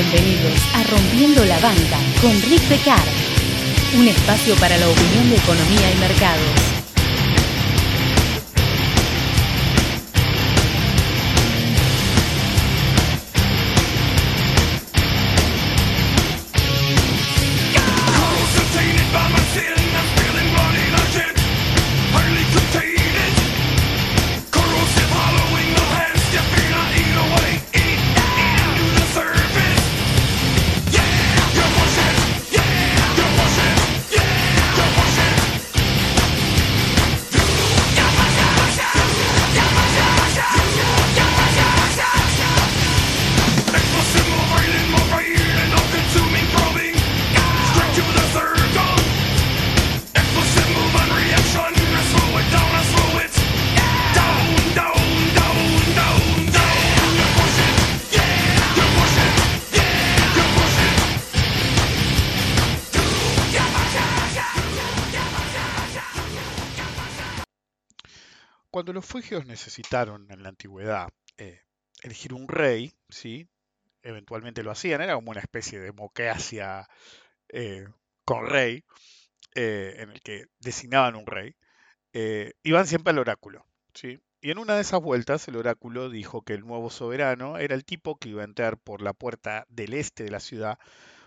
Bienvenidos a Rompiendo la Banca con Rick Becar, un espacio para la opinión de economía y mercados. Los frigios necesitaron en la antigüedad eh, elegir un rey, ¿sí? eventualmente lo hacían, era como una especie de democracia eh, con rey, eh, en el que designaban un rey, eh, iban siempre al oráculo. ¿sí? Y en una de esas vueltas el oráculo dijo que el nuevo soberano era el tipo que iba a entrar por la puerta del este de la ciudad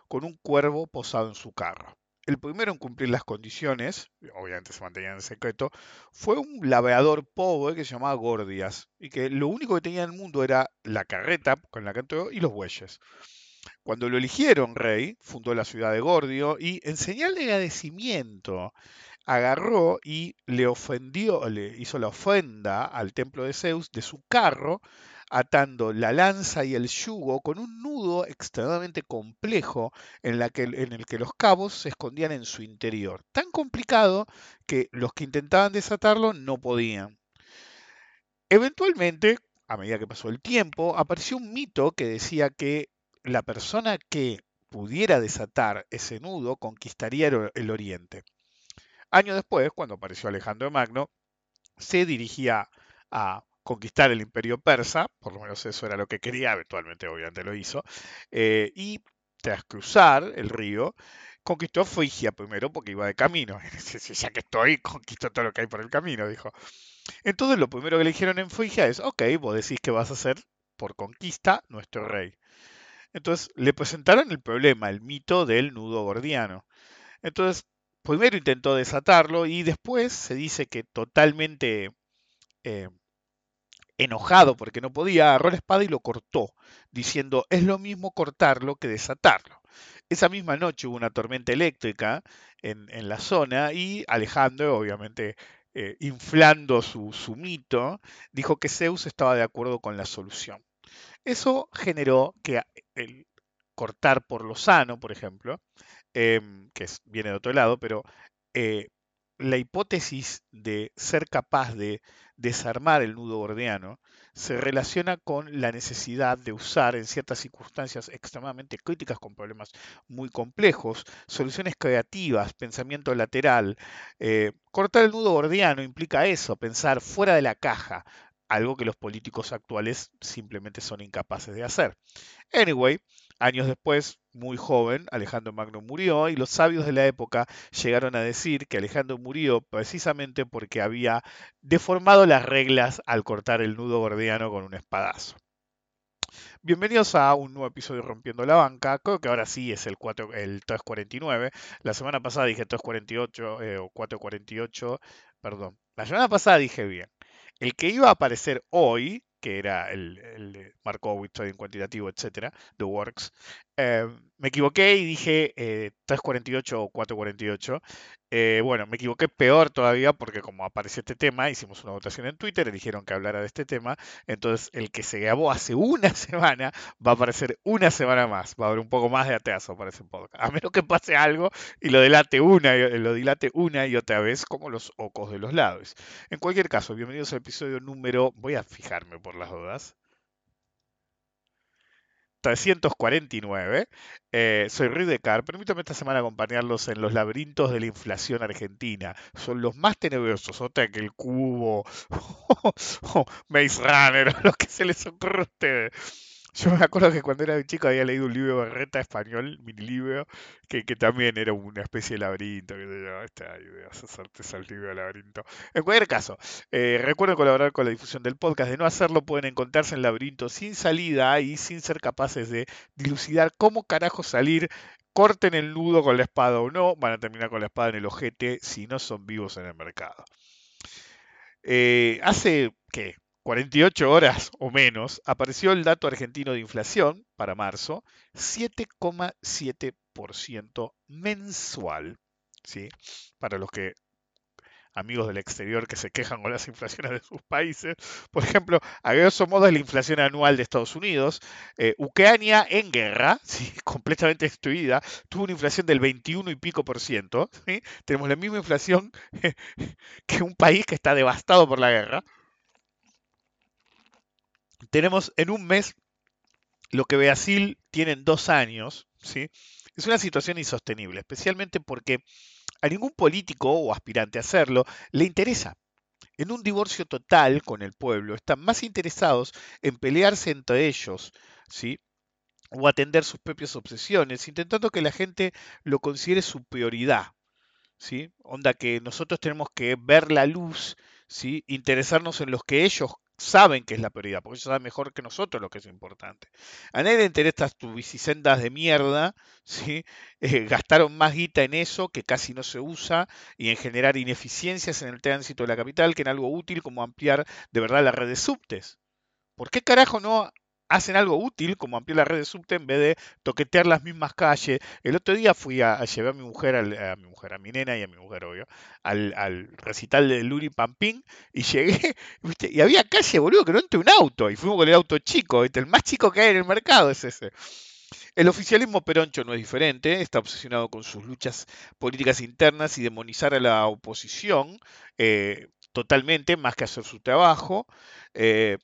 con un cuervo posado en su carro. El primero en cumplir las condiciones, obviamente se mantenía en secreto, fue un laveador pobre que se llamaba Gordias y que lo único que tenía en el mundo era la carreta con la que entró y los bueyes. Cuando lo eligieron rey, fundó la ciudad de Gordio y en señal de agradecimiento agarró y le ofendió, le hizo la ofrenda al templo de Zeus de su carro, atando la lanza y el yugo con un nudo extremadamente complejo en, el que los cabos se escondían en su interior. Tan complicado que los que intentaban desatarlo no podían. Eventualmente, a medida que pasó el tiempo, apareció un mito que decía que la persona que pudiera desatar ese nudo conquistaría el oriente. Años después, cuando apareció Alejandro Magno, se dirigía a conquistar el imperio persa, por lo menos eso era lo que quería, eventualmente obviamente lo hizo, eh, y tras cruzar el río, conquistó Frigia primero porque iba de camino. ya que estoy, conquisto todo lo que hay por el camino, dijo. Entonces lo primero que le dijeron en Frigia es, ok, vos decís que vas a ser por conquista nuestro rey. Entonces le presentaron el problema, el mito del nudo gordiano. Entonces, primero intentó desatarlo y después se dice que totalmente eh, enojado porque no podía, agarró la espada y lo cortó, diciendo, es lo mismo cortarlo que desatarlo. Esa misma noche hubo una tormenta eléctrica en, en la zona y Alejandro, obviamente eh, inflando su, su mito, dijo que Zeus estaba de acuerdo con la solución. Eso generó que el cortar por lo sano, por ejemplo, eh, que viene de otro lado, pero eh, la hipótesis de ser capaz de desarmar el nudo gordiano se relaciona con la necesidad de usar en ciertas circunstancias extremadamente críticas con problemas muy complejos, soluciones creativas, pensamiento lateral. Eh, cortar el nudo gordiano implica eso, pensar fuera de la caja, algo que los políticos actuales simplemente son incapaces de hacer. Anyway, años después, muy joven, Alejandro Magno murió y los sabios de la época llegaron a decir que Alejandro murió precisamente porque había deformado las reglas al cortar el nudo gordiano con un espadazo. Bienvenidos a un nuevo episodio de Rompiendo la Banca. Creo que ahora sí es el, 4, el 349. La semana pasada dije 348 eh, o 448. Perdón. La semana pasada dije bien. El que iba a aparecer hoy, que era el, el Markowitz, cuantitativo, etcétera, The Works, eh, me equivoqué y dije eh, 348 o 448. Eh, bueno, me equivoqué peor todavía porque como apareció este tema, hicimos una votación en Twitter, eligieron que hablara de este tema, entonces el que se grabó hace una semana va a aparecer una semana más, va a haber un poco más de atraso para ese podcast, a menos que pase algo y lo una, y- lo dilate una y otra vez como los ocos de los lados. En cualquier caso, bienvenidos al episodio número, voy a fijarme por las dudas, 349. Eh, soy Ruiz de Car. Permítame esta semana acompañarlos en los laberintos de la inflación argentina. Son los más tenebrosos, otra que el cubo, o Maze Runner, lo que se les ocurra a ustedes. Yo me acuerdo que cuando era chico había leído un libro de Berreta español, mini libro, que, que también era una especie de laberinto, que yo, este, ay, Dios, hacerte de laberinto. En cualquier caso, eh, recuerden colaborar con la difusión del podcast. De no hacerlo, pueden encontrarse en laberinto sin salida y sin ser capaces de dilucidar cómo carajo salir. Corten el nudo con la espada o no, van a terminar con la espada en el ojete si no son vivos en el mercado. Eh, hace, ¿qué? 48 horas o menos, apareció el dato argentino de inflación para marzo, 7,7% mensual. ¿sí? Para los que amigos del exterior que se quejan con las inflaciones de sus países. Por ejemplo, a grosso modo es la inflación anual de Estados Unidos. Eh, Ucrania en guerra, ¿sí? completamente destruida, tuvo una inflación del 21 y pico por ciento. ¿sí? Tenemos la misma inflación que un país que está devastado por la guerra tenemos en un mes lo que Brasil tiene en dos años, ¿sí? Es una situación insostenible, especialmente porque a ningún político o aspirante a hacerlo le interesa. En un divorcio total con el pueblo, están más interesados en pelearse entre ellos, ¿sí? O atender sus propias obsesiones, intentando que la gente lo considere su prioridad, ¿sí? Onda que nosotros tenemos que ver la luz, ¿sí? Interesarnos en los que ellos saben que es la prioridad, porque ellos saben mejor que nosotros lo que es importante. A nadie le interesan tus bicisendas de mierda, ¿sí? Eh, gastaron más guita en eso que casi no se usa y en generar ineficiencias en el tránsito de la capital que en algo útil como ampliar de verdad la red de subtes. ¿Por qué carajo no hacen algo útil como ampliar la red de subte en vez de toquetear las mismas calles. El otro día fui a, llevar a mi mujer, a mi mujer, a mi nena y a mi mujer, obvio, al, al recital de Luri Pampín y llegué, ¿viste? y había calle, boludo, que no entré un auto y fuimos con el auto chico, el más chico que hay en el mercado es ese. El oficialismo peroncho no es diferente, está obsesionado con sus luchas políticas internas y demonizar a la oposición eh, totalmente, más que hacer su trabajo. Eh,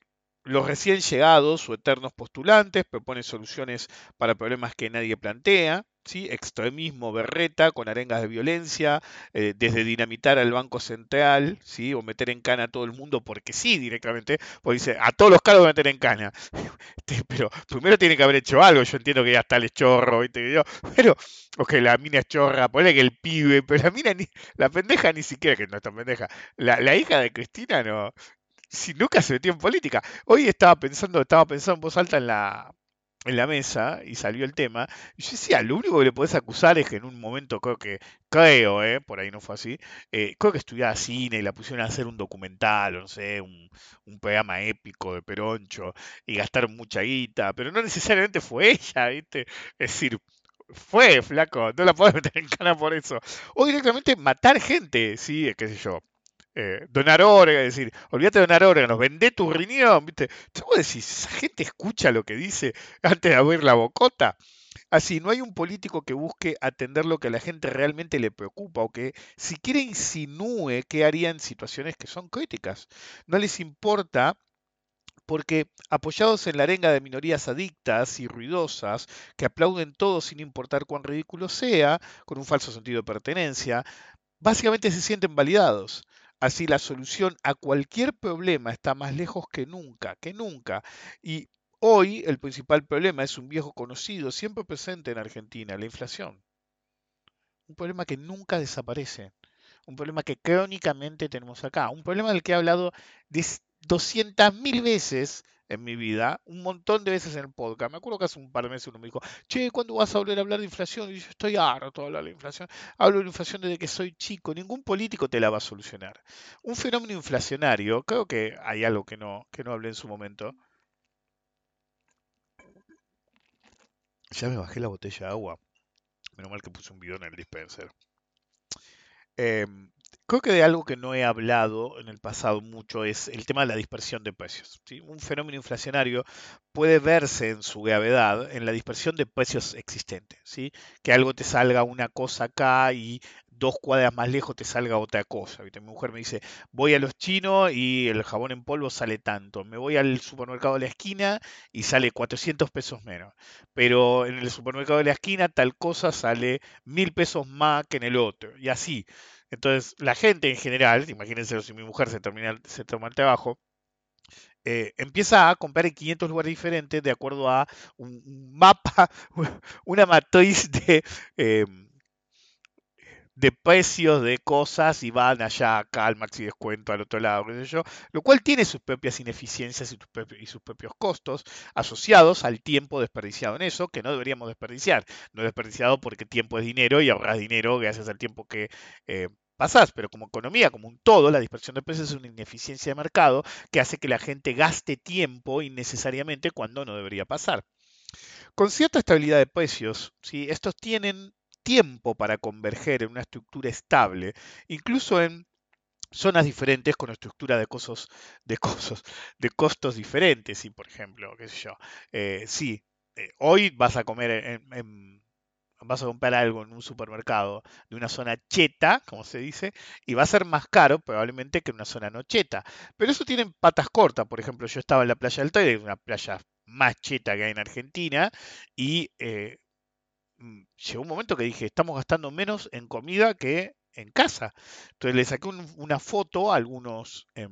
los recién llegados o eternos postulantes proponen soluciones para problemas que nadie plantea, ¿sí? extremismo berreta con arengas de violencia, eh, desde dinamitar al Banco Central ¿sí? o meter en cana a todo el mundo porque sí directamente, porque dice, a todos los a meter en cana. Este, Pero primero tiene que haber hecho algo, yo entiendo que ya está el chorro. Que yo- pero, ok, la mina es chorra, ponle que el pibe, pero la mina, ni, la pendeja ni siquiera, que no es tan pendeja, la, la hija de Cristina no, si nunca se metió en política. Hoy estaba pensando, estaba pensando en voz alta en la, en la mesa y salió el tema. Y yo decía, lo único que le podés acusar es que en un momento creo que, creo, eh, por ahí no fue así, eh, creo que estudiaba cine y la pusieron a hacer un documental, o no sé, un, un programa épico de Peroncho y gastaron mucha guita, pero no necesariamente fue ella, ¿viste? Es decir, fue, flaco, no la podés meter en cana por eso. O directamente matar gente, sí, qué sé yo eh, donar órganos, es decir, olvídate de donar órganos, vendé tu riñón, ¿viste? Vos decís, esa gente escucha lo que dice antes de abrir la bocota. Así, no hay un político que busque atender lo que a la gente realmente le preocupa o que siquiera insinúe qué haría en situaciones que son críticas. No les importa porque apoyados en la arenga de minorías adictas y ruidosas, que aplauden todo sin importar cuán ridículo sea, con un falso sentido de pertenencia, básicamente se sienten validados. Así la solución a cualquier problema está más lejos que nunca, que nunca. Y hoy el principal problema es un viejo conocido, siempre presente en Argentina, la inflación. Un problema que nunca desaparece. Un problema que crónicamente tenemos acá. Un problema del que he hablado 200.000 veces en mi vida, un montón de veces en el podcast. Me acuerdo que hace un par de meses uno me dijo, che, ¿cuándo vas a volver a hablar de inflación? Y yo estoy harto de hablar de inflación. Hablo de la inflación desde que soy chico. Ningún político te la va a solucionar. Un fenómeno inflacionario, creo que hay algo que no, que no hablé en su momento. Ya me bajé la botella de agua. Menos mal que puse un bidón en el dispenser. Eh, creo que de algo que no he hablado en el pasado mucho es el tema de la dispersión de precios. Un fenómeno inflacionario puede verse en su gravedad en la dispersión de precios existentes. ¿sí? Que algo te salga una cosa acá y dos cuadras más lejos te salga otra cosa. Mi mujer me dice, voy a los chinos y el jabón en polvo sale tanto. Me voy al supermercado de la esquina y sale 400 pesos menos. Pero en el supermercado de la esquina tal cosa sale mil pesos más que en el otro. Y así. Entonces, la gente en general, imagínense si mi mujer se, termina, se toma el trabajo, eh, empieza a comprar en 500 lugares diferentes de acuerdo a un, mapa, una matriz de, eh, de precios de cosas y van allá, acá al maxi descuento, al otro lado, qué sé yo, lo cual tiene sus propias ineficiencias y, sus propios, y sus propios costos asociados al tiempo desperdiciado en eso, que no deberíamos desperdiciar. No desperdiciado porque tiempo es dinero y ahorras dinero gracias al tiempo que eh, pasás, pero como economía, como un todo, la dispersión de precios es una ineficiencia de mercado que hace que la gente gaste tiempo innecesariamente cuando no debería pasar. Con cierta estabilidad de precios, ¿sí? estos tienen tiempo para converger en una estructura estable, incluso en zonas diferentes con estructura de costos, de de costos diferentes. Y por ejemplo, qué sé yo, eh, sí, eh, hoy vas a comer en, vas a comprar algo en un supermercado de una zona cheta, como se dice, y va a ser más caro probablemente que en una zona no cheta. Pero eso tiene patas cortas. Por ejemplo, yo estaba en la playa del Tigre, una playa más cheta que hay en Argentina, y eh, llegó un momento que dije, estamos gastando menos en comida que en casa. Entonces le saqué un, una foto a algunos... Eh,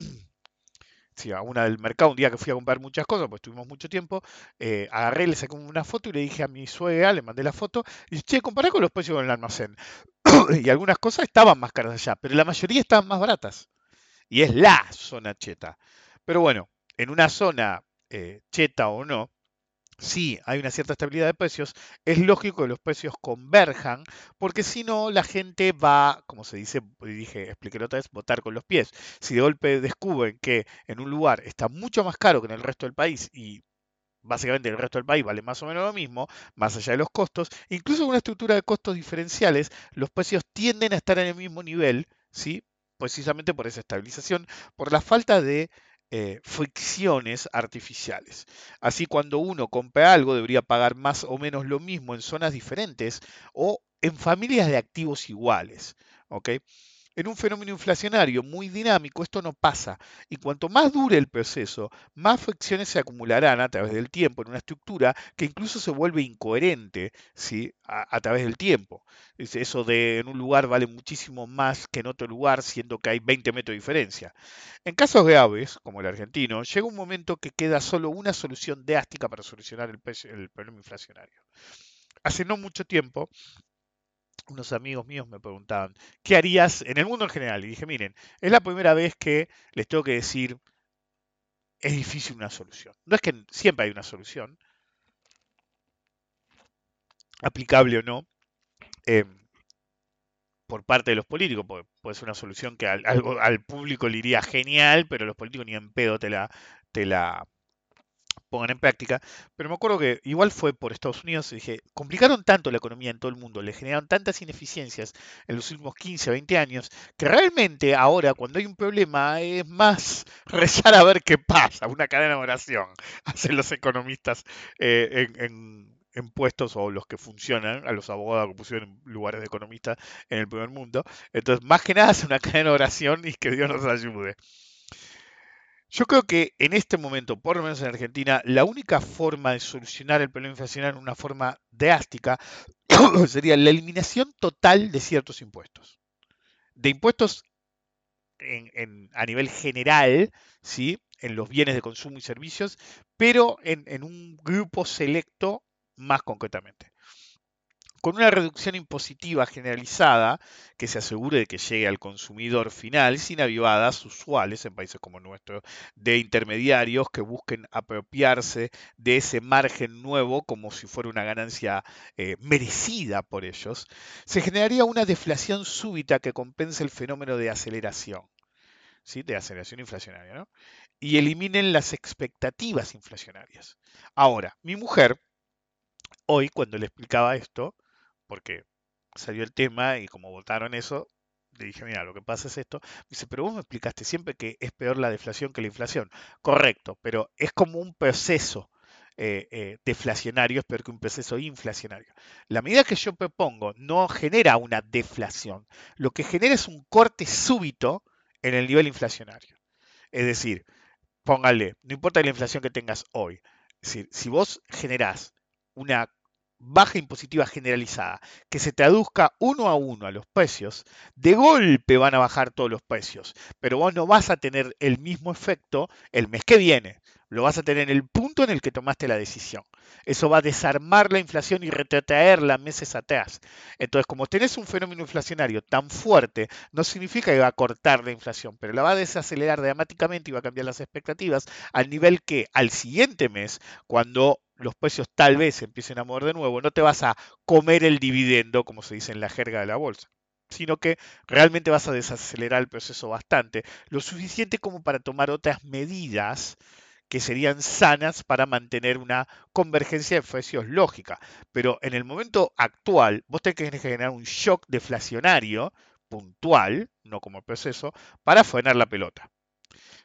sí, a una del mercado, un día que fui a comprar muchas cosas, pues tuvimos mucho tiempo, eh, agarré, le saqué una foto y le dije a mi suegra, le mandé la foto, y dije, che, compará con los precios en el almacén. y algunas cosas estaban más caras allá, pero la mayoría estaban más baratas. Y es la zona cheta. Pero bueno, en una zona eh, cheta o no, si hay una cierta estabilidad de precios, es lógico que los precios converjan, porque si no, la gente va, como se dice, dije, expliqué otra vez, votar con los pies. Si de golpe descubren que en un lugar está mucho más caro que en el resto del país y básicamente el resto del país vale más o menos lo mismo, más allá de los costos, incluso con una estructura de costos diferenciales, los precios tienden a estar en el mismo nivel, ¿sí? precisamente por esa estabilización, por la falta de eh, fricciones artificiales. Así cuando uno compra algo debería pagar más o menos lo mismo en zonas diferentes o en familias de activos iguales. En un fenómeno inflacionario muy dinámico esto no pasa y cuanto más dure el proceso, más fricciones se acumularán a través del tiempo en una estructura que incluso se vuelve incoherente ¿sí? a, través del tiempo. Es Eso de en un lugar vale muchísimo más que en otro lugar, siendo que hay 20 metros de diferencia. En casos graves, como el argentino, llega un momento que queda solo una solución drástica para solucionar el problema inflacionario. Hace no mucho tiempo, unos amigos míos me preguntaban, ¿qué harías en el mundo en general? Y dije, miren, es la primera vez que les tengo que decir, es difícil una solución. No es que siempre hay una solución, aplicable o no, eh, por parte de los políticos, porque puede ser una solución que al público le iría genial, pero los políticos ni en pedo te la, te la pongan en práctica. Pero me acuerdo que igual fue por Estados Unidos, dije, complicaron tanto la economía en todo el mundo, le generaron tantas ineficiencias en los últimos 15 o 20 años, que realmente ahora cuando hay un problema es más rezar a ver qué pasa, una cadena de oración, hacen los economistas eh, en, en- en puestos o los que funcionan, a los abogados que pusieron en lugares de economistas en el primer mundo. Entonces, más que nada es una cadena de oración y que Dios nos ayude. Yo creo que en este momento, por lo menos en Argentina, la única forma de solucionar el problema inflacionario en una forma drástica sería la eliminación total de ciertos impuestos. De impuestos en- a nivel general, ¿sí? en los bienes de consumo y servicios, pero en un grupo selecto más concretamente con una reducción impositiva generalizada que se asegure de que llegue al consumidor final sin avivadas usuales en países como nuestro de intermediarios que busquen apropiarse de ese margen nuevo como si fuera una ganancia eh, merecida por ellos, se generaría una deflación súbita que compense el fenómeno de aceleración, ¿sí? de aceleración inflacionaria, ¿no? y eliminen las expectativas inflacionarias. Ahora, mi mujer, hoy cuando le explicaba esto, porque salió el tema y como votaron eso, le dije, mira, lo que pasa es esto. Me dice, pero vos me explicaste siempre que es peor la deflación que la inflación. Correcto, pero es como un proceso eh, eh, deflacionario, es peor que un proceso inflacionario. La medida que yo propongo no genera una deflación, lo que genera es un corte súbito en el nivel inflacionario. Es decir, póngale, no importa la inflación que tengas hoy, es decir, si vos generás una baja impositiva generalizada, que se traduzca uno a uno a los precios, de golpe van a bajar todos los precios, pero vos no vas a tener el mismo efecto el mes que viene, lo vas a tener en el punto en el que tomaste la decisión. Eso va a desarmar la inflación y retrotraerla meses atrás. Entonces, como tenés un fenómeno inflacionario tan fuerte, no significa que va a cortar la inflación, pero la va a desacelerar dramáticamente y va a cambiar las expectativas al nivel que al siguiente mes, cuando los precios tal vez empiecen a mover de nuevo, no te vas a comer el dividendo, como se dice en la jerga de la bolsa sino que realmente vas a desacelerar el proceso bastante, lo suficiente como para tomar otras medidas que serían sanas para mantener una convergencia de precios lógica. Pero en el momento actual, vos tenés que generar un shock deflacionario puntual, no como proceso, para frenar la pelota.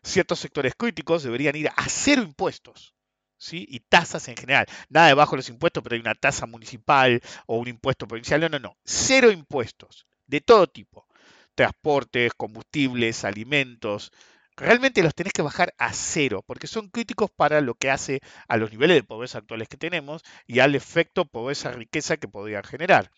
Ciertos sectores críticos deberían ir a cero impuestos. ¿Sí? y tasas en general. Nada debajo de los impuestos, pero hay una tasa municipal o un impuesto provincial. No, no, no. Cero impuestos, de todo tipo. Transportes, combustibles, alimentos, realmente los tenés que bajar a cero, porque son críticos para lo que hace a los niveles de pobreza actuales que tenemos y al efecto pobreza-riqueza que podrían generar.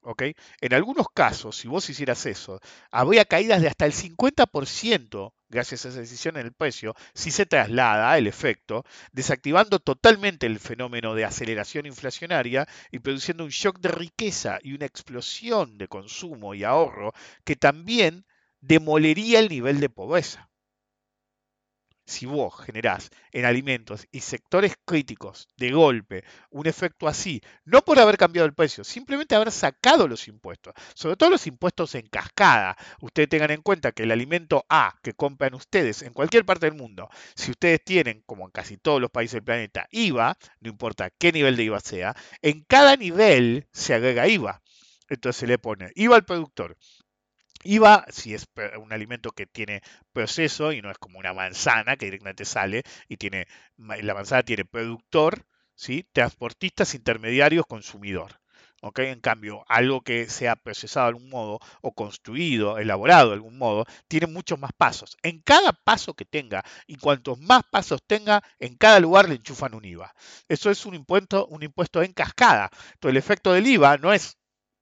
¿ok? En algunos casos, si vos hicieras eso, habría caídas de hasta el 50% gracias a esa decisión en el precio, si se traslada el efecto, desactivando totalmente el fenómeno de aceleración inflacionaria y produciendo un shock de riqueza y una explosión de consumo y ahorro que también demolería el nivel de pobreza si vos generás en alimentos y sectores críticos de golpe un efecto así, no por haber cambiado el precio, simplemente haber sacado los impuestos, sobre todo los impuestos en cascada. Ustedes tengan en cuenta que el alimento A que compran ustedes en cualquier parte del mundo, si ustedes tienen, como en casi todos los países del planeta, IVA, no importa qué nivel de IVA sea, en cada nivel se agrega IVA. Entonces se le pone IVA al productor, IVA, si es un alimento que tiene proceso y no es como una manzana que directamente sale y tiene, la manzana tiene productor, ¿sí? transportistas, intermediarios, consumidor. En cambio, algo que sea procesado de algún modo o construido, elaborado de algún modo, tiene muchos más pasos. En cada paso que tenga y cuantos más pasos tenga, en cada lugar le enchufan un IVA. Eso es un impuesto, un impuesto en cascada. Entonces, el efecto del IVA no es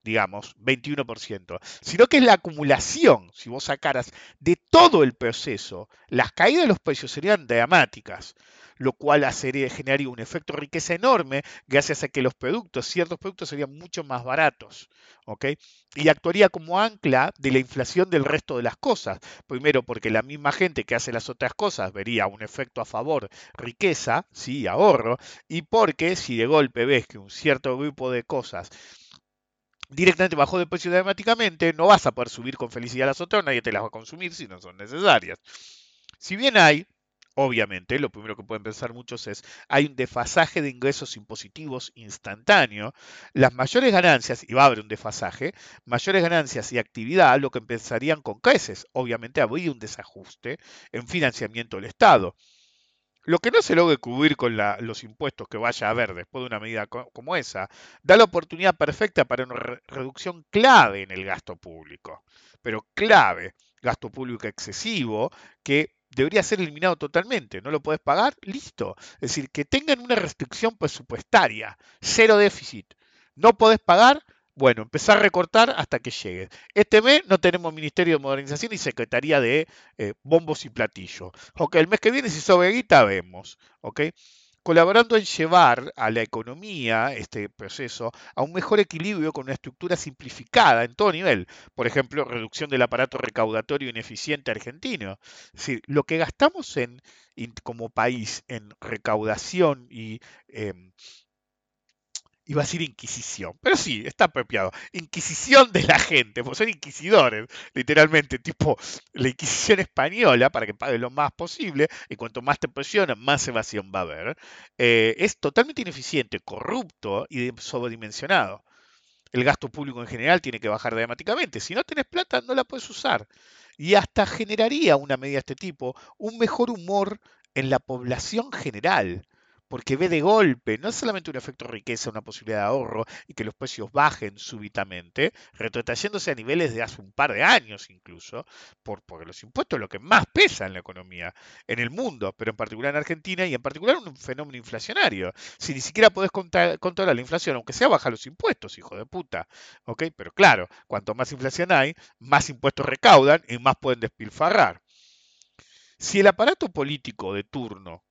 digamos, 21%, sino que es la acumulación, si vos sacaras de todo el proceso, las caídas de los precios serían dramáticas, lo cual hacería, generaría un efecto de riqueza enorme gracias a que los productos, ciertos productos serían mucho más baratos, ¿ok? Y actuaría como ancla de la inflación del resto de las cosas. Primero porque la misma gente que hace las otras cosas vería un efecto a favor, riqueza, sí, ahorro, y porque si de golpe ves que un cierto grupo de cosas directamente bajó de precio dramáticamente, no vas a poder subir con felicidad las otras, nadie te las va a consumir si no son necesarias. Si bien hay, obviamente, lo primero que pueden pensar muchos es, hay un desfasaje de ingresos impositivos instantáneo, las mayores ganancias, y va a haber un desfasaje, mayores ganancias y actividad, lo que empezarían con creces. Obviamente habría un desajuste en financiamiento del Estado. Lo que no se logre cubrir con los impuestos que vaya a haber después de una medida como esa, da la oportunidad perfecta para una reducción clave en el gasto público, pero clave, gasto público excesivo, que debería ser eliminado totalmente. ¿No lo puedes pagar? Listo. Es decir, que tengan una restricción presupuestaria, cero déficit. No podés pagar, bueno, empezar a recortar hasta que llegue. Este mes no tenemos Ministerio de Modernización y Secretaría de eh, Bombos y Platillos. Ok, el mes que viene, si sobre guita, vemos. Ok, colaborando en llevar a la economía, este proceso, a un mejor equilibrio con una estructura simplificada en todo nivel. Por ejemplo, reducción del aparato recaudatorio ineficiente argentino. Es decir, lo que gastamos en, como país en recaudación y em, iba a decir Inquisición, pero sí, está apropiado. Inquisición de la gente, porque son inquisidores, literalmente, tipo la Inquisición española, para que pague lo más posible, y cuanto más te presionan, más evasión va a haber. Eh, es totalmente ineficiente, corrupto y sobredimensionado. El gasto público en general tiene que bajar dramáticamente. Si no tenés plata, no la puedes usar. Y hasta generaría una medida de este tipo un mejor humor en la población general porque ve de golpe no solamente un efecto riqueza, una posibilidad de ahorro y que los precios bajen súbitamente, retrotrayéndose a niveles de hace un par de años incluso, por, porque los impuestos es lo que más pesa en la economía, en el mundo, pero en particular en Argentina y en particular un fenómeno inflacionario. Si ni siquiera podés controlar la inflación, aunque sea baja los impuestos, hijo de puta. ¿ok? Pero claro, cuanto más inflación hay, más impuestos recaudan y más pueden despilfarrar. Si el aparato político de turno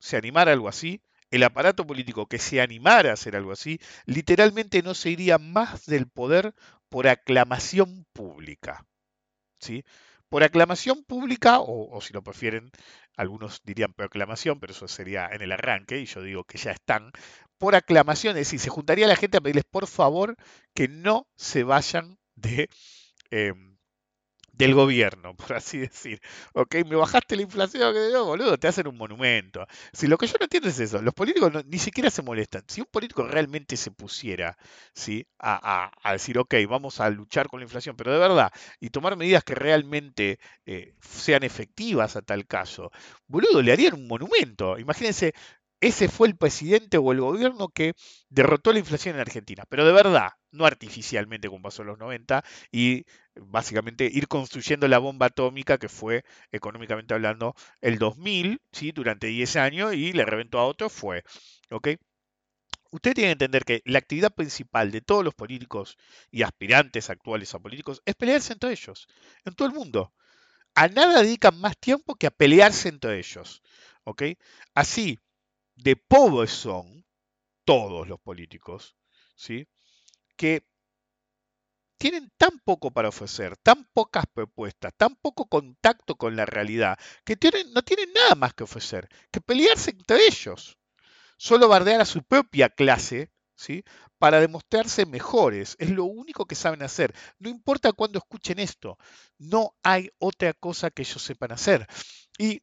se animara algo así, el aparato político que se animara a hacer algo así, literalmente no se iría más del poder por aclamación pública. ¿sí? Por aclamación pública, o, o si lo prefieren, algunos dirían proclamación, pero eso sería en el arranque, y yo digo que ya están, por aclamación, es decir, se juntaría la gente a pedirles por favor que no se vayan de, em, del gobierno, por así decir. Ok, me bajaste la inflación, que boludo, te hacen un monumento. Si lo que yo no entiendo es eso, los políticos ni siquiera se molestan. Si un político realmente se pusiera ¿sí? a decir, ok, vamos a luchar con la inflación, pero de verdad, y tomar medidas que realmente eh, sean efectivas a tal caso, boludo, le harían un monumento. Imagínense, ese fue el presidente o el gobierno que derrotó la inflación en Argentina, pero de verdad, no artificialmente como pasó en los 90, y básicamente ir construyendo la bomba atómica que fue, económicamente hablando, el 2000, ¿sí? durante 10 años, y le reventó a otro, fue. ¿ok? Usted tiene que entender que la actividad principal de todos los políticos y aspirantes actuales a políticos es pelearse entre ellos, en todo el mundo. A nada dedican más tiempo que a pelearse entre ellos. ¿ok? Así, de pobres son todos los políticos, ¿sí? que tienen tan poco para ofrecer, tan pocas propuestas, tan poco contacto con la realidad, que tienen, no tienen nada más que ofrecer, que pelearse entre ellos. Solo bardear a su propia clase, ¿sí? Para demostrarse mejores. Es lo único que saben hacer. No importa cuándo escuchen esto, no hay otra cosa que ellos sepan hacer. Y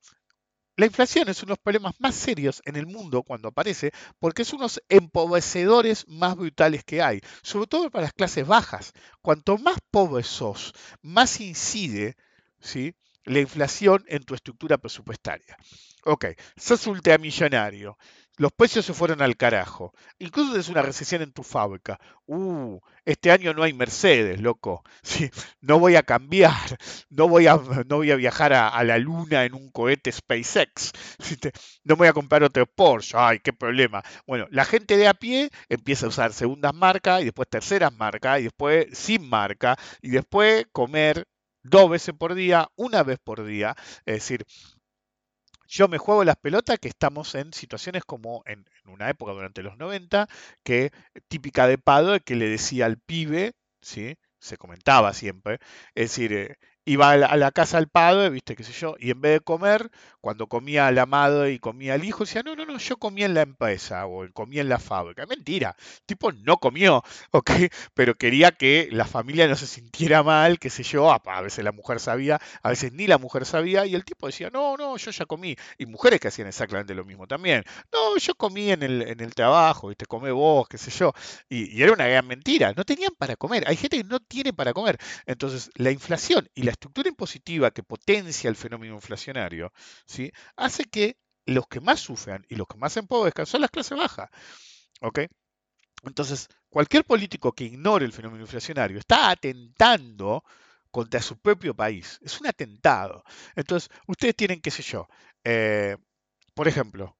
la inflación es uno de los problemas más serios en el mundo cuando aparece, porque es uno de los empobrecedores más brutales que hay, sobre todo para las clases bajas. Cuanto más pobre sos, más incide ¿sí? la inflación en tu estructura presupuestaria. Ok, sos ultramillonario, los precios se fueron al carajo, incluso es una recesión en tu fábrica. Uh, este año no hay Mercedes, loco. No voy a cambiar, no voy a, no voy a viajar a, la luna en un cohete SpaceX, no voy a comprar otro Porsche, ay, qué problema. Bueno, la gente de a pie empieza a usar segundas marcas y después terceras marcas y después sin marca y después comer dos veces por día, una vez por día. Es decir, yo me juego las pelotas que estamos en situaciones como en, una época durante los 90, que típica de Pado, que le decía al pibe, ¿sí? se comentaba siempre, es decir, eh, iba a la, casa al padre, viste, qué sé yo, y en vez de comer, cuando comía la madre y comía el hijo, decía, no, no, no, yo comía en la empresa o comía en la fábrica. Mentira, el tipo no comió, ¿ok? Pero quería que la familia no se sintiera mal, qué sé yo, a a veces la mujer sabía, a veces ni la mujer sabía, y el tipo decía, no, no, yo ya comí. Y mujeres que hacían exactamente lo mismo también. No, yo comí en el, en el trabajo, viste, come vos, qué sé yo. Y, y era una gran mentira, no tenían para comer. Hay gente que no tiene para comer. Entonces, la inflación y la estructura impositiva que potencia el fenómeno inflacionario, ¿sí? hace que los que más sufran y los que más se empobrezcan son las clases bajas. ¿ok? Entonces, cualquier político que ignore el fenómeno inflacionario está atentando contra su propio país. Es un atentado. Entonces, ustedes tienen, qué sé yo, eh, por ejemplo,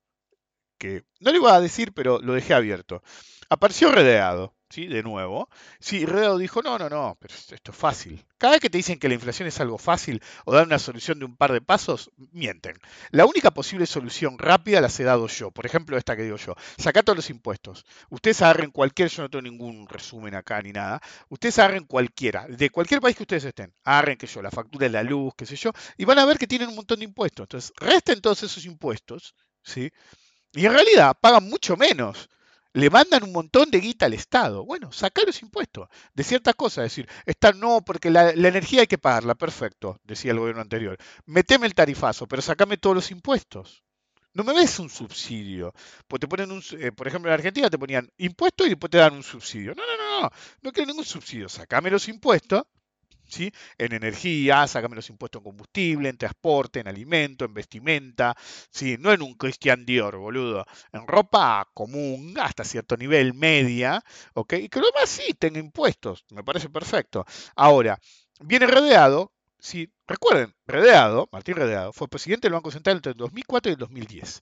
que no le iba a decir, pero lo dejé abierto. Apareció Redeado, ¿sí? De nuevo. Sí, Redeado dijo, no, no, no, pero esto es fácil. Cada vez que te dicen que la inflación es algo fácil o dan una solución de un par de pasos, mienten. La única posible solución rápida las he dado yo. Por ejemplo, esta que digo yo. Sacá todos los impuestos. Ustedes agarren cualquier, yo no tengo ningún resumen acá ni nada. Ustedes agarren cualquiera, de cualquier país que ustedes estén. Agarren, que yo, la factura de la luz, qué sé yo, y van a ver que tienen un montón de impuestos. Entonces, resten todos esos impuestos, ¿sí? Y en realidad pagan mucho menos. Le mandan un montón de guita al Estado. Bueno, sacar los impuestos de ciertas cosas. Es decir, está no, porque la, energía hay que pagarla. Perfecto, decía el gobierno anterior. Meteme el tarifazo, pero sacame todos los impuestos. No me ves un subsidio. Pues te ponen un, eh, por ejemplo, en Argentina te ponían impuestos y después te dan un subsidio. No, no, no, no. No quiero ningún subsidio. Sacame los impuestos En energía, sácame los impuestos en combustible, en transporte, en alimento, en vestimenta, ¿sí? No en un Christian Dior, boludo. En ropa común, hasta cierto nivel, media, ¿ok? Y que lo demás sí tenga impuestos, me parece perfecto. Ahora, viene Redeado, sí, recuerden, Redeado, Martín Redeado, fue presidente del Banco Central entre el 2004 y el 2010.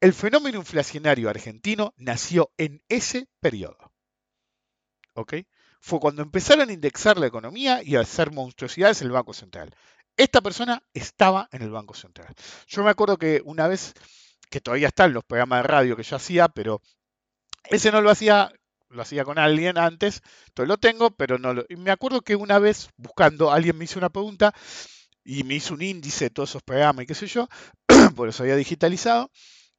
El fenómeno inflacionario argentino nació en ese periodo. ¿Ok? Fue cuando empezaron a indexar la economía y a hacer monstruosidades el Banco Central. Esta persona estaba en el Banco Central. Yo me acuerdo que una vez, que todavía están los programas de radio que yo hacía, pero ese no lo hacía, lo hacía con alguien antes, entonces lo tengo, pero no lo... Y me acuerdo que una vez, buscando, alguien me hizo una pregunta y me hizo un índice de todos esos programas y qué sé yo, por eso había digitalizado,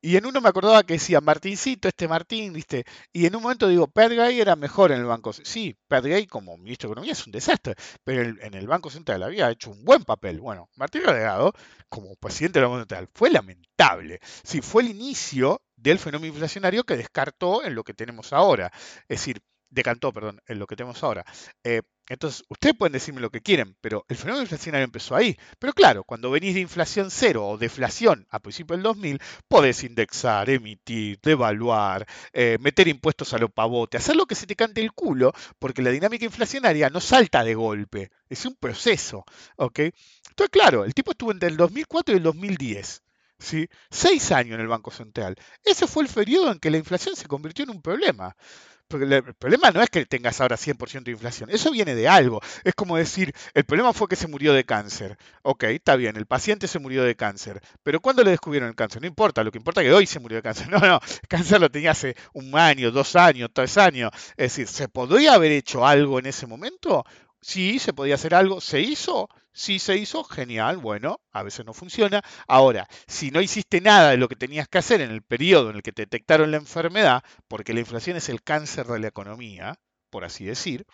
y en uno me acordaba que decía Martincito, este Martín, ¿viste? Y en un momento digo, Gay era mejor en el Banco Sí, Gay como ministro de Economía es un desastre, pero en el, Banco Central había hecho un buen papel. Bueno, Martín Relegado, como presidente del Banco Central, fue lamentable. Sí, fue el inicio del fenómeno inflacionario que descartó en lo que tenemos ahora. Es decir, decantó, perdón, en lo que tenemos ahora. Eh, entonces, ustedes pueden decirme lo que quieren, pero el fenómeno inflacionario empezó ahí. Pero claro, cuando venís de inflación cero o deflación a principios del 2000, podés indexar, emitir, devaluar, eh, meter impuestos a lo pavote, hacer lo que se te cante el culo, porque la dinámica inflacionaria no salta de golpe, es un proceso. ¿ok? Entonces, claro, el tipo estuvo entre el 2004 y el 2010. ¿sí? Seis años en el Banco Central. Ese fue el periodo en que la inflación se convirtió en un problema. El problema no es que tengas ahora 100% de inflación, eso viene de algo. Es como decir, el problema fue que se murió de cáncer. Ok, está bien, el paciente se murió de cáncer. Pero ¿cuándo le descubrieron el cáncer? No importa, lo que importa es que hoy se murió de cáncer. No, no, el cáncer lo tenía hace un año, dos años, tres años. Es decir, ¿se podría haber hecho algo en ese momento? Sí, se podía hacer algo. ¿Se hizo? Sí se hizo, genial, bueno, a veces no funciona. Ahora, si no hiciste nada de lo que tenías que hacer en el periodo en el que te detectaron la enfermedad, porque la inflación es el cáncer de la economía, por así decir,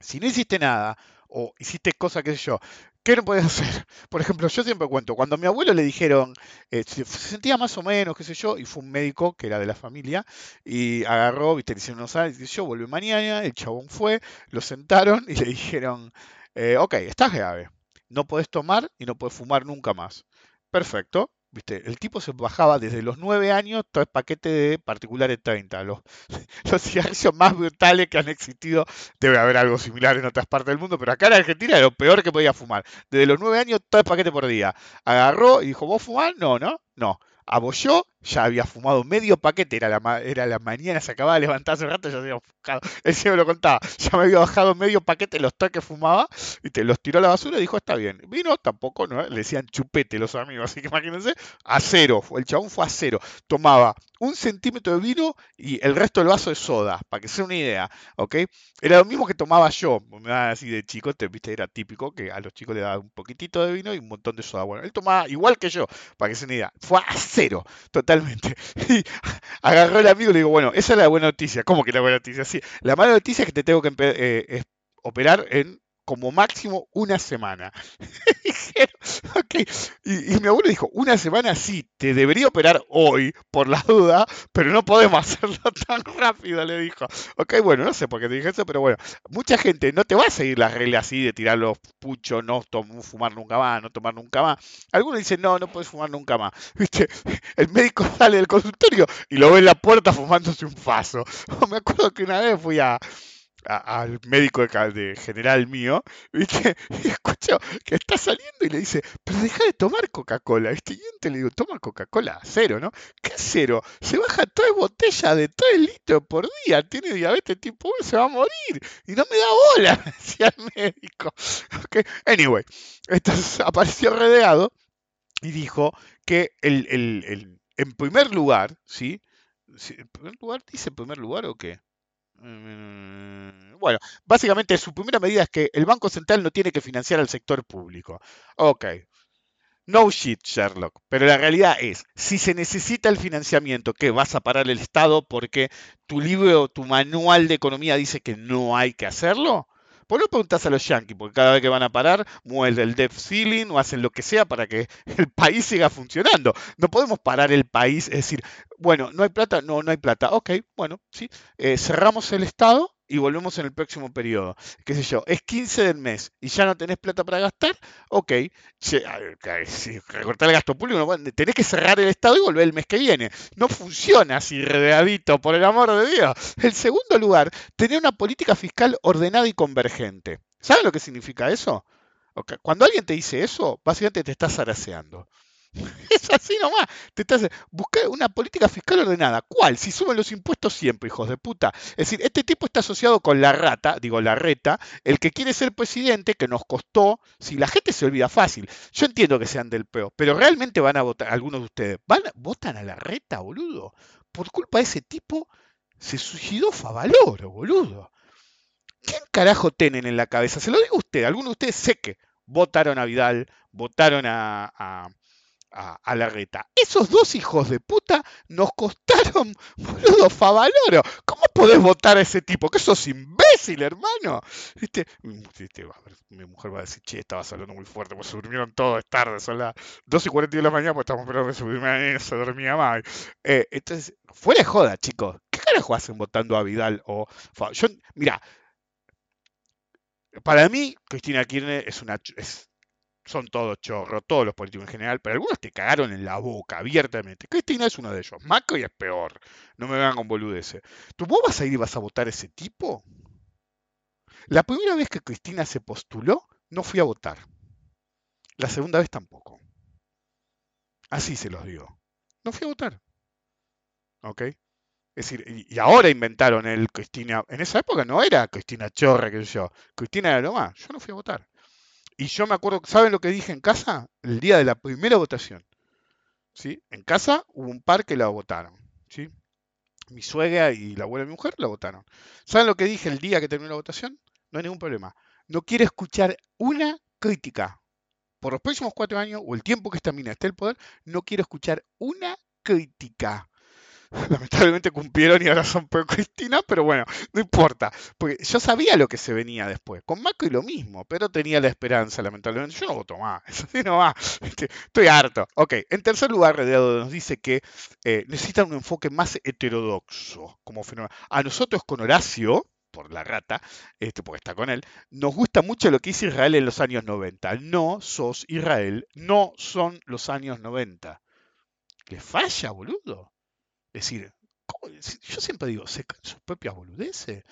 si no hiciste nada o hiciste cosas, qué sé yo, ¿qué no podés hacer? Por ejemplo, yo siempre cuento, cuando a mi abuelo le dijeron, eh, se sentía más o menos, qué sé yo, y fue un médico que era de la familia, y agarró, viste, le hicieron unos análisis, yo volví mañana, el chabón fue, lo sentaron y le dijeron, eh, ok, estás grave. No puedes tomar y no puedes fumar nunca más. Perfecto. ¿Viste? El tipo se bajaba desde los 9 años tres paquetes de particulares 30. Los, los cigarrillos más brutales que han existido. Debe haber algo similar en otras partes del mundo, pero acá en Argentina era lo peor que podía fumar. Desde los 9 años, tres paquetes por día. Agarró y dijo, ¿vos fumás? No, no, no abolló, ya había fumado medio paquete, era la, era la mañana, se acababa de levantar hace rato, ya se había fumado, él se me lo contaba, ya me había bajado medio paquete los tres fumaba, y te los tiró a la basura y dijo, está bien. Vino tampoco, ¿no? le decían chupete los amigos, así que imagínense, a cero, el chabón fue a cero, tomaba un centímetro de vino y el resto del vaso de soda, para que sea una idea, ¿ok? Era lo mismo que tomaba yo, así de chico, te, viste, era típico que a los chicos le daban un poquitito de vino y un montón de soda. Bueno, él tomaba igual que yo, para que sea una idea, fue a cero, totalmente. Y agarró el amigo y le digo, bueno, esa es la buena noticia, ¿cómo que la buena noticia? Sí, la mala noticia es que te tengo que eh, operar en como máximo una semana. y, mi abuelo dijo, una semana sí, te debería operar hoy, por la duda, pero no podemos hacerlo tan rápido, le dijo. Ok, bueno, no sé por qué te dije eso, pero bueno, mucha gente no te va a seguir las reglas así de tirar los puchos, no fumar nunca más, no tomar nunca más. Algunos dicen, no, no puedes fumar nunca más. ¿Viste? El médico sale del consultorio y lo ve en la puerta fumándose un faso. me acuerdo que una vez fui a al médico de, general mío, ¿viste? Y escucho que está saliendo y le dice, pero deja de tomar Coca-Cola. ¿viste? Y le digo, toma Coca-Cola cero, ¿no? ¿Qué cero? Se baja tres botellas de tres litros por día, tiene diabetes tipo 1, se va a morir. Y no me da bola, decía el médico. Okay. Anyway, entonces apareció redeado y dijo que el, el, el, en primer lugar, ¿sí? ¿En primer lugar dice en primer lugar o qué? Mm, bueno, básicamente su primera medida es que el Banco Central no tiene que financiar al sector público. Ok. No shit, Sherlock. Pero la realidad es, si se necesita el financiamiento, ¿qué? ¿Vas a parar el Estado porque tu libro, tu manual de economía dice que no hay que hacerlo? ¿Por qué no preguntas a los yankees? Porque cada vez que van a parar, mueven el debt ceiling o hacen lo que sea para que el país siga funcionando. No podemos parar el país, es decir, bueno, no hay plata, no, no hay plata. Ok, bueno, sí, eh, cerramos el Estado y volvemos en el próximo periodo. Qué sé yo, es 15 del mes y ya no tenés plata para gastar, ok, si recortar el gasto público, tenés que cerrar el Estado y volver el mes que viene. No funciona así, redadito, por el amor de Dios. El segundo lugar, tener una política fiscal ordenada y convergente. ¿Saben lo que significa eso? Cuando alguien te dice eso, básicamente te estás zaraseando. Es así nomás. Te estás, buscar una política fiscal ordenada. ¿Cuál? Si suben los impuestos siempre, hijos de puta. Es decir, este tipo está asociado con la rata, digo la reta, el que quiere ser presidente, que nos costó. Si la gente se olvida fácil. Yo entiendo que sean del peo, pero realmente van a votar, algunos de ustedes, ¿van, a- votan a la reta, boludo. Por culpa de ese tipo, se suicidó Favaloro, boludo. ¿Quién carajo tienen en la cabeza? Se lo digo a usted, algunos de ustedes sé que votaron a Vidal, votaron a, a, a, a la reta. Esos dos hijos de puta nos costaron, boludo, Favaloro. ¿Cómo podés votar a ese tipo? ¿Que sos imbécil, hermano? ¿Viste? Mi mujer va a decir, che, estabas hablando muy fuerte, pues se durmieron todos, es tarde, son las 2 y 40 de la mañana, pues estamos esperando que se durmiera, se dormía más. Eh, entonces, fuera de joda, chicos. ¿Qué carajo hacen votando a Vidal o Yo, mira, para mí, Cristina Kirchner es una, es, son todos chorros, todos los políticos en general, pero algunos te cagaron en la boca abiertamente. Cristina es uno de ellos. Macri es peor. No me vengan con boludeces. ¿Tú vos vas a ir y vas a votar ese tipo? La primera vez que Cristina se postuló, no fui a votar. La segunda vez tampoco. Así se los digo. No fui a votar. ¿Ok? Es decir, y, y ahora inventaron el Cristina. En esa época no era Cristina Chorra, que yo. Cristina era lo más. Yo no fui a votar. Y yo me acuerdo, ¿saben lo que dije en casa? El día de la primera votación. ¿Sí? En casa hubo un par que la votaron. ¿Sí? Mi suegra y la abuela de mi mujer la votaron. ¿Saben lo que dije el día que terminó la votación? No hay ningún problema. No quiero escuchar una crítica. Por los próximos cuatro años o el tiempo que esta mina esté en el poder, no quiero escuchar una crítica. Lamentablemente cumplieron y ahora son pro Cristina, pero bueno, no importa. Porque yo sabía lo que se venía después. Con Macri lo mismo, pero tenía la esperanza, lamentablemente. Yo no voto más, eso sí no va. Este, Estoy harto. Ok, en tercer lugar, Redeado nos dice que eh, necesitan un enfoque más heterodoxo como fenómeno. A nosotros con Horacio, por la rata, este, porque está con él, nos gusta mucho lo que hizo Israel en los años 90. No sos Israel, no son los años 90. Le falla, boludo. Es decir, yo siempre digo, ¿se creen sus propias boludeces?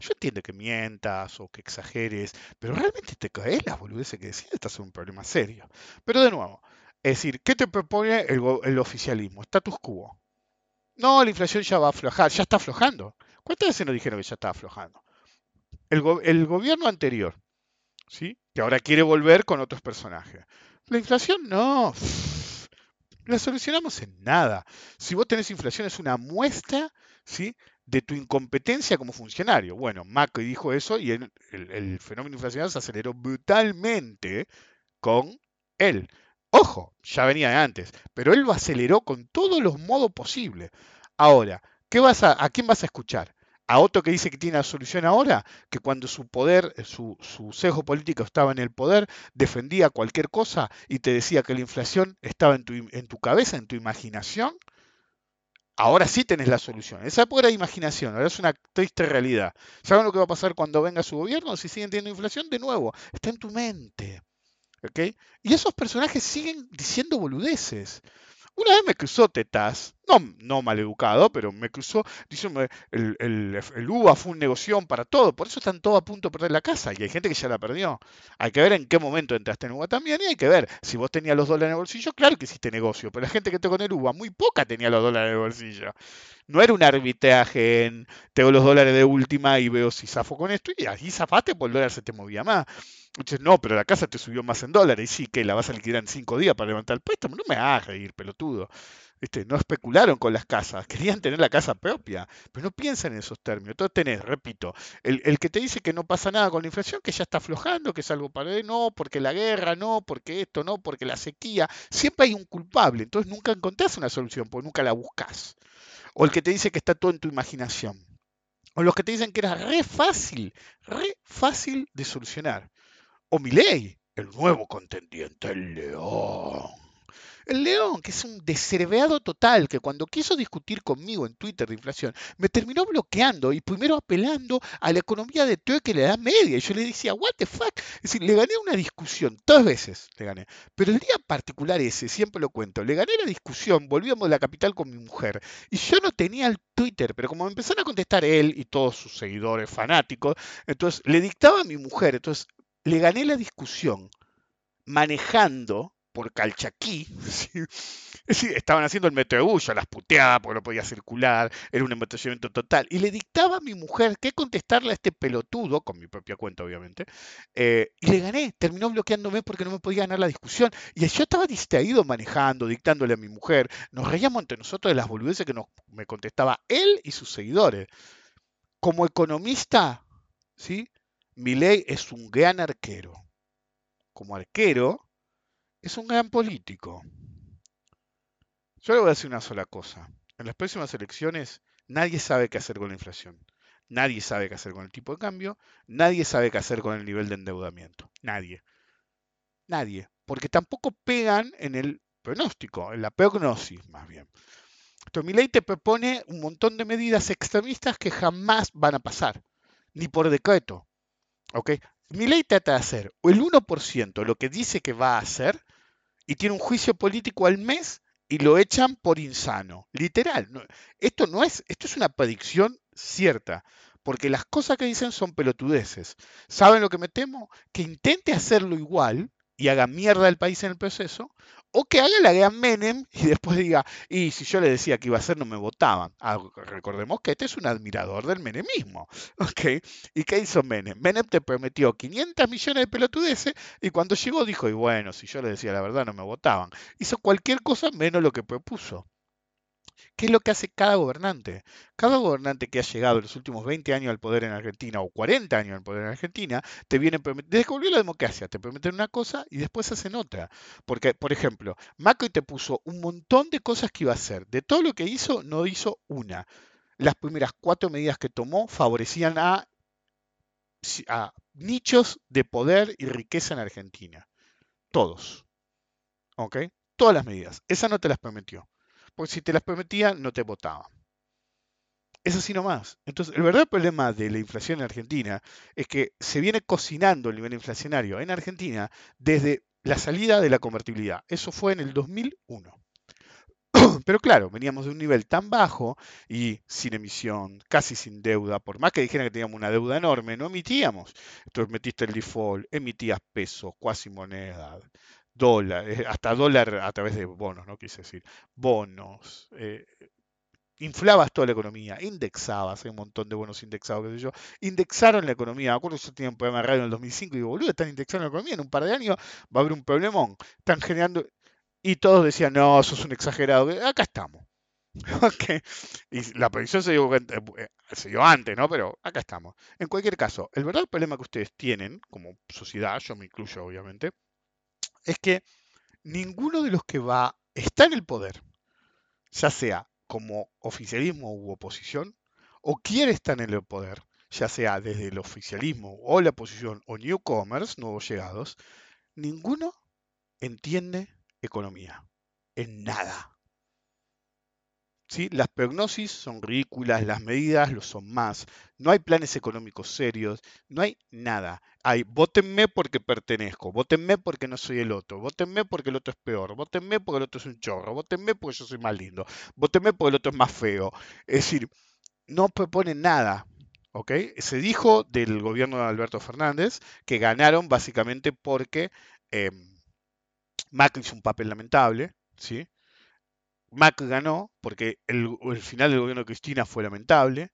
Yo entiendo que mientas o que exageres, pero realmente te crees las boludeces que decís, estás en un problema serio. Pero de nuevo, es decir, ¿qué te propone el, el oficialismo? Status quo. No, la inflación ya va a aflojar, ya está aflojando. ¿Cuántas veces nos dijeron que ya está aflojando? El, go- el gobierno anterior, ¿sí? Que ahora quiere volver con otros personajes. La inflación no. La solucionamos en nada. Si vos tenés inflación es una muestra, ¿sí? de tu incompetencia como funcionario. Bueno, Macri dijo eso y el, el- fenómeno inflacionario se aceleró brutalmente con él. Ojo, ya venía de antes, pero él lo aceleró con todos los modos posibles. Ahora, ¿qué vas a, ¿a quién vas a escuchar? ¿A otro que dice que tiene la solución ahora? Que cuando su poder, eh, su, su sesgo político estaba en el poder, defendía cualquier cosa y te decía que la inflación estaba en tu, en tu cabeza, en tu imaginación. Ahora sí tenés la solución. Esa era imaginación, ahora es una triste realidad. ¿Saben lo que va a pasar cuando venga su gobierno? Si siguen teniendo inflación, de nuevo, está en tu mente. ¿ok? Y esos personajes siguen diciendo boludeces. Una vez me cruzó Tetas, no, no maleducado, pero me cruzó diciendo el, el, el UBA fue un negoción para todo, por eso están todos a punto de perder la casa y hay gente que ya la perdió. Hay que ver en qué momento entraste en UBA también y hay que ver si vos tenías los dólares en el bolsillo, claro que hiciste negocio, pero la gente que tocó en el UBA muy poca tenía los dólares en el bolsillo. No era un arbitraje en tengo los dólares de última y veo si zafo con esto y ahí zafaste porque el dólar se te movía más. Entonces, no, pero la casa te subió más en dólares. Y sí, que la vas a liquidar en cinco días para levantar el préstamo. No me hagas reír, pelotudo. ¿Viste? No especularon con las casas, querían tener la casa propia, pero no piensan en esos términos. Entonces tenés, repito, el, el que te dice que no pasa nada con la inflación, que ya está aflojando, que es algo para él, no, porque la guerra, no, porque esto, no, porque la sequía. Siempre hay un culpable, entonces nunca encontrás una solución, porque nunca la buscas. O el que te dice que está todo en tu imaginación. O los que te dicen que era re fácil, re fácil de solucionar. O Milei, el nuevo contendiente, el león. El león, que es un descerveado total, que cuando quiso discutir conmigo en Twitter de inflación, me terminó bloqueando y primero apelando a la economía de que le da media. Y yo le decía, what the fuck? Es decir, le gané una discusión, dos veces le gané. Pero el día particular ese, siempre lo cuento, le gané la discusión, volvíamos de la capital con mi mujer. Y yo no tenía el Twitter, pero como me empezaron a contestar él y todos sus seguidores fanáticos, entonces le dictaba a mi mujer, entonces le gané la discusión manejando por Calchaquí. ¿sí? Estaban haciendo el metrobús, las puteaba porque no podía circular, era un embotellamiento total. Y le dictaba a mi mujer qué contestarle a este pelotudo, con mi propia cuenta obviamente, eh, y le gané. Terminó bloqueándome porque no me podía ganar la discusión. Y yo estaba distraído manejando, dictándole a mi mujer. Nos reíamos entre nosotros de las boludeces que nos, me contestaba él y sus seguidores. Como economista, ¿sí? Milei es un gran arquero. Como arquero, es un gran político. Yo le voy a decir una sola cosa. En las próximas elecciones nadie sabe qué hacer con la inflación. Nadie sabe qué hacer con el tipo de cambio. Nadie sabe qué hacer con el nivel de endeudamiento. Nadie. Nadie. Porque tampoco pegan en el pronóstico, en la prognosis más bien. Entonces, mi ley te propone un montón de medidas extremistas que jamás van a pasar, ni por decreto. ¿Ok? Mi ley trata de hacer el 1% lo que dice que va a hacer y tiene un juicio político al mes y lo echan por insano. Literal. esto no es, esto es una predicción cierta. Porque las cosas que dicen son pelotudeces. ¿Saben lo que me temo? Que intente hacerlo igual y haga mierda al país en el proceso, o que haga la gran Menem y después diga, y si yo le decía que iba a hacer, no me votaban. Ah, recordemos que este es un admirador del menemismo. ¿ok? ¿Y qué hizo Menem? Menem te prometió 500 millones de pelotudeces y cuando llegó dijo, y bueno, si yo le decía la verdad, no me votaban. Hizo cualquier cosa menos lo que propuso. ¿Qué es lo que hace cada gobernante? Cada gobernante que ha llegado en los últimos 20 años al poder en Argentina o 40 años al poder en Argentina, te viene desde que la democracia, te prometen una cosa y después hacen otra. Porque, por ejemplo, Macri te puso un montón de cosas que iba a hacer. De todo lo que hizo, no hizo una. Las primeras cuatro medidas que tomó favorecían a, a nichos de poder y riqueza en Argentina. Todos. ¿Ok? Todas las medidas. Esa no te las prometió. Porque si te las prometía, no te votaban. Es así nomás. Entonces, el verdadero problema de la inflación en Argentina es que se viene cocinando el nivel inflacionario en Argentina desde la salida de la convertibilidad. Eso fue en el 2001. Pero claro, veníamos de un nivel tan bajo y sin emisión, casi sin deuda, por más que dijeran que teníamos una deuda enorme, no emitíamos. Entonces metiste el default, emitías pesos, cuasi moneda, dólar, eh, hasta dólar a través de bonos, ¿no? Quise decir, bonos, eh, inflabas toda la economía, indexabas, hay un montón de bonos indexados, qué sé yo, indexaron la economía. Me acuerdo que yo tenía un programa de radio en el 2005 y digo, boludo, están indexando la economía, en un par de años va a haber un problemón. Están generando. Y todos decían, no, eso es un exagerado. Acá estamos. Ok. Y la predicción se dio, eh, se dio antes, ¿no? Pero acá estamos. En cualquier caso, el verdadero problema que ustedes tienen, como sociedad, yo me incluyo obviamente, es que ninguno de los que va está en el poder, ya sea como oficialismo u oposición, o quiere estar en el poder, ya sea desde el oficialismo o la oposición o newcomers, nuevos llegados, ninguno entiende economía. En nada. ¿Sí? Las prognosis son ridículas, las medidas lo son más. No hay planes económicos serios, no hay nada. Hay, votenme porque pertenezco, votenme porque no soy el otro, votenme porque el otro es peor, votenme porque el otro es un chorro, votenme porque yo soy más lindo, votenme porque el otro es más feo. Es decir, no proponen nada. ¿ok? Se dijo del gobierno de Alberto Fernández que ganaron básicamente porque eh, Macri hizo un papel lamentable, ¿sí? Macri ganó porque el, el final del gobierno de Cristina fue lamentable.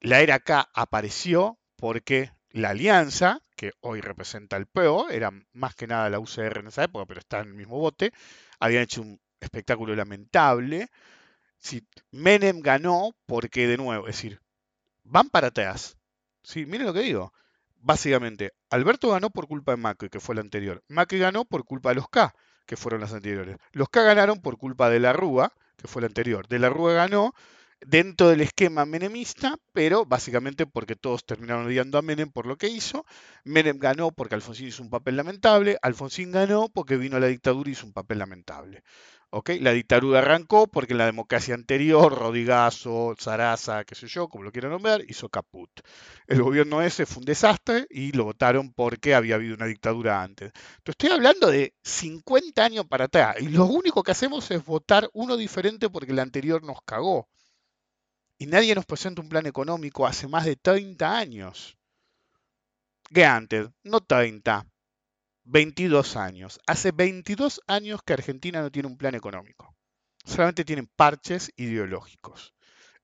La era K apareció porque la alianza, que hoy representa el PRO, era más que nada la UCR en esa época, pero está en el mismo bote, habían hecho un espectáculo lamentable. Sí, Menem ganó porque, de nuevo, es decir, van para atrás. Sí, miren lo que digo. Básicamente, Alberto ganó por culpa de Macri, que fue la anterior. Macri ganó por culpa de los K, que fueron las anteriores. Los K ganaron por culpa de la Rúa, que fue la anterior. De la Rúa ganó dentro del esquema menemista, pero básicamente porque todos terminaron odiando a Menem por lo que hizo. Menem ganó porque Alfonsín hizo un papel lamentable, Alfonsín ganó porque vino la dictadura y hizo un papel lamentable. ¿ok? La dictadura arrancó porque en la democracia anterior, Rodigazo, Zaraza, qué sé yo, como lo quieran nombrar, hizo caput. El gobierno ese fue un desastre y lo votaron porque había habido una dictadura antes. Te estoy hablando de 50 años para atrás y lo único que hacemos es votar uno diferente porque el anterior nos cagó. Y nadie nos presenta un plan económico hace más de 30 años. Que antes, no 30, 22 años. Hace 22 años que Argentina no tiene un plan económico. Solamente tienen parches ideológicos.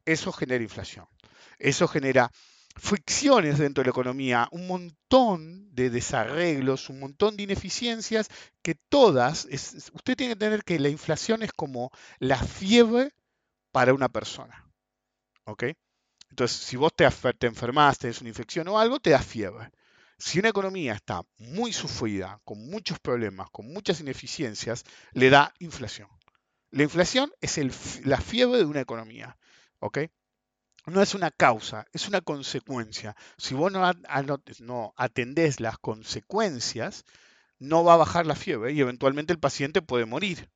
Eso genera inflación. Eso genera fricciones dentro de la economía, un montón de desarreglos, un montón de ineficiencias que todas, es- usted tiene que tener que la inflación es como la fiebre para una persona. ¿Ok? Entonces, si vos te, te enfermas, tenés una infección o algo, te da fiebre. Si una economía está muy sufrida, con muchos problemas, con muchas ineficiencias, le da inflación. La inflación es la fiebre de una economía. ¿Ok? No es una causa, es una consecuencia. Si vos no, a- ano- no atendés las consecuencias, no va a bajar la fiebre y eventualmente el paciente puede morir.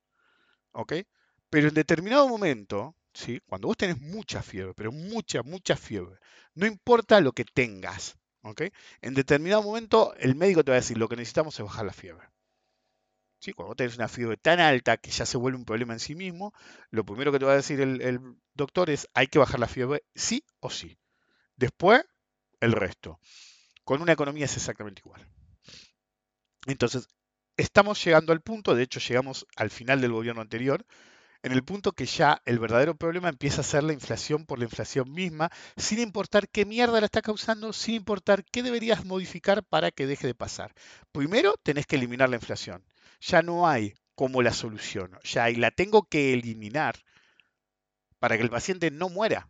¿ok? Pero en determinado momento, ¿sí? Cuando vos tenés mucha fiebre, pero mucha, mucha fiebre, no importa lo que tengas, ¿ok? En determinado momento el médico te va a decir, lo que necesitamos es bajar la fiebre. ¿Sí? Cuando vos tenés una fiebre tan alta que ya se vuelve un problema en sí mismo, lo primero que te va a decir el, el doctor es, hay que bajar la fiebre sí o sí. Después, el resto. Con una economía es exactamente igual. Entonces, estamos llegando al punto, de hecho llegamos al final del gobierno anterior, en el punto que ya el verdadero problema empieza a ser la inflación por la inflación misma, sin importar qué mierda la está causando, sin importar qué deberías modificar para que deje de pasar. Primero tenés que eliminar la inflación. Ya no hay cómo la soluciono, ya la tengo que eliminar para que el paciente no muera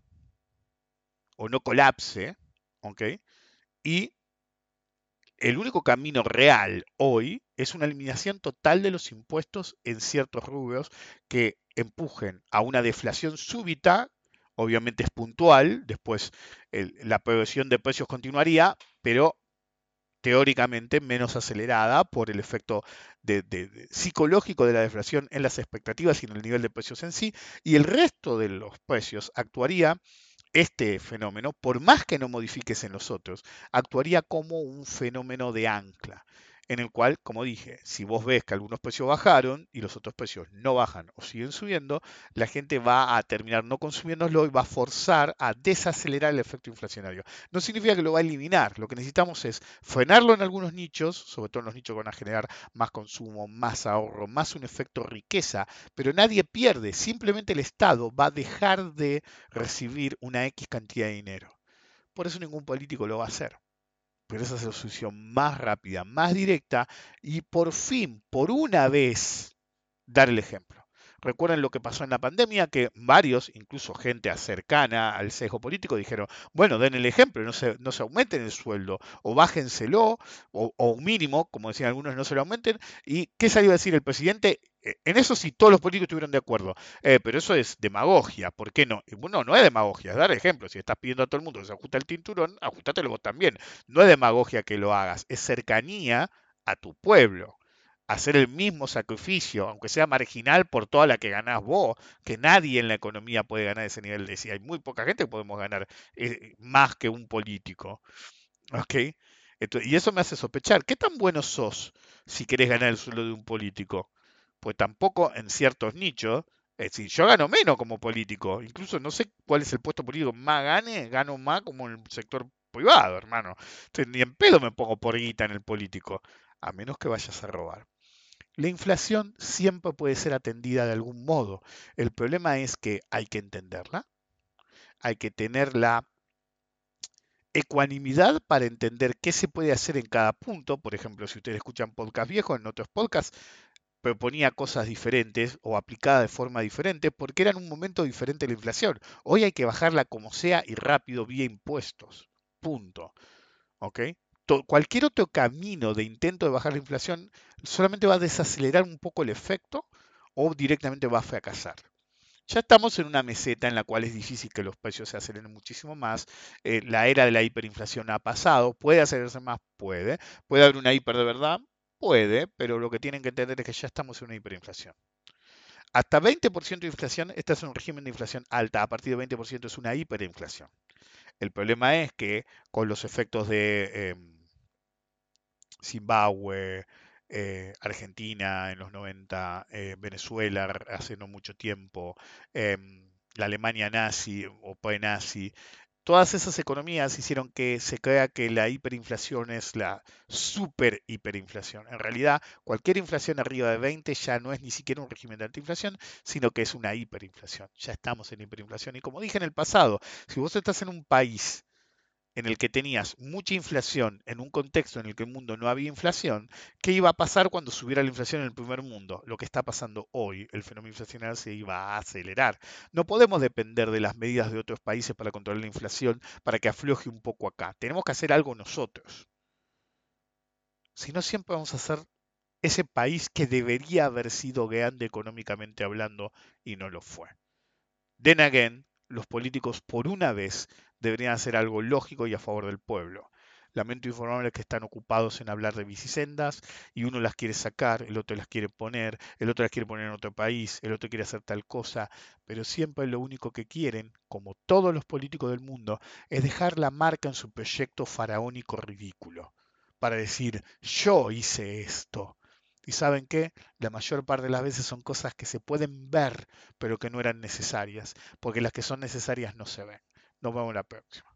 o no colapse. Y el único camino real hoy es una eliminación total de los impuestos en ciertos rubros que empujen a una deflación súbita, obviamente es puntual, después la progresión de precios continuaría, pero teóricamente menos acelerada por el efecto de- psicológico de la deflación en las expectativas y en el nivel de precios en sí, y el resto de los precios actuaría este fenómeno, por más que no modifiques en los otros, actuaría como un fenómeno de ancla, en el cual, como dije, si vos ves que algunos precios bajaron y los otros precios no bajan o siguen subiendo, la gente va a terminar no consumiéndolo y va a forzar a desacelerar el efecto inflacionario. No significa que lo va a eliminar, lo que necesitamos es frenarlo en algunos nichos, sobre todo en los nichos que van a generar más consumo, más ahorro, más un efecto riqueza, pero nadie pierde, simplemente el Estado va a dejar de recibir una X cantidad de dinero. Por eso ningún político lo va a hacer. Pero esa es la solución más rápida, más directa y por fin, por una vez, dar el ejemplo. Recuerden lo que pasó en la pandemia, que varios, incluso gente cercana al sesgo político, dijeron, bueno, den el ejemplo, no se, no se aumenten el sueldo, o bájenselo, o, o un mínimo, como decían algunos, no se lo aumenten. ¿Y qué salió a decir el presidente? Eh, En eso sí todos los políticos estuvieron de acuerdo. Eh, pero eso es demagogia, ¿por qué no? Bueno, no es demagogia, es dar ejemplo. Si estás pidiendo a todo el mundo que se ajuste el cinturón, ajustátelo vos también. No es demagogia que lo hagas, es cercanía a tu pueblo. Hacer el mismo sacrificio, aunque sea marginal por toda la que ganás vos, que nadie en la economía puede ganar ese nivel de... Si hay muy poca gente que podemos ganar eh, más que un político. ¿Ok? Y eso me hace sospechar, ¿qué tan bueno sos si querés ganar el sueldo de un político? Pues tampoco en ciertos nichos, es decir, yo gano menos como político, incluso no sé cuál es el puesto político más gane, gano más como en el sector privado, hermano. Entonces, ni en pedo me pongo por guita en el político, a menos que vayas a robar. La inflación siempre puede ser atendida de algún modo. El problema es que hay que entenderla, hay que tener la ecuanimidad para entender qué se puede hacer en cada punto. Por ejemplo, si ustedes escuchan podcast viejos, en otros podcasts proponía cosas diferentes o aplicadas de forma diferente porque era en un momento diferente la inflación. Hoy hay que bajarla como sea y rápido vía impuestos. Punto. ¿Ok? Cualquier otro camino de intento de bajar la inflación solamente va a desacelerar un poco el efecto o directamente va a fracasar. Ya estamos en una meseta en la cual es difícil que los precios se aceleren muchísimo más. Eh, la era de la hiperinflación ha pasado. ¿Puede acelerarse más? Puede. ¿Puede haber una hiper de verdad? Puede, pero lo que tienen que entender es que ya estamos en una hiperinflación. Hasta 20% de inflación, este es un régimen de inflación alta. A partir de 20% es una hiperinflación. El problema es que con los efectos de em, Zimbabue, eh, Argentina en los 90, eh, Venezuela hace no mucho tiempo, em, la Alemania nazi o pre-nazi, todas esas economías hicieron que se crea que la hiperinflación es la super hiperinflación. En realidad, cualquier inflación arriba de 20 ya no es ni siquiera un régimen de antiinflación, sino que es una hiperinflación. Ya estamos en hiperinflación. Y como dije en el pasado, si vos estás en un país en el que tenías mucha inflación en un contexto en el que el mundo no había inflación, ¿qué iba a pasar cuando subiera la inflación en el primer mundo? Lo que está pasando hoy, el fenómeno inflacionario se iba a acelerar. No podemos depender de las medidas de otros países para controlar la inflación, para que afloje un poco acá. Tenemos que hacer algo nosotros. Si no, siempre vamos a ser ese país que debería haber sido grande económicamente hablando y no lo fue. Then again, los políticos por una vez deberían hacer algo lógico y a favor del pueblo. Lamento informarles que están ocupados en hablar de bicisendas y uno las quiere sacar, el otro las quiere poner, el otro las quiere poner en otro país, el otro quiere hacer tal cosa, pero siempre lo único que quieren, como todos los políticos del mundo, es dejar la marca en su proyecto faraónico ridículo, para decir, yo hice esto. Y saben qué, la mayor parte de las veces son cosas que se pueden ver, pero que no eran necesarias, porque las que son necesarias no se ven. Nos vemos la próxima.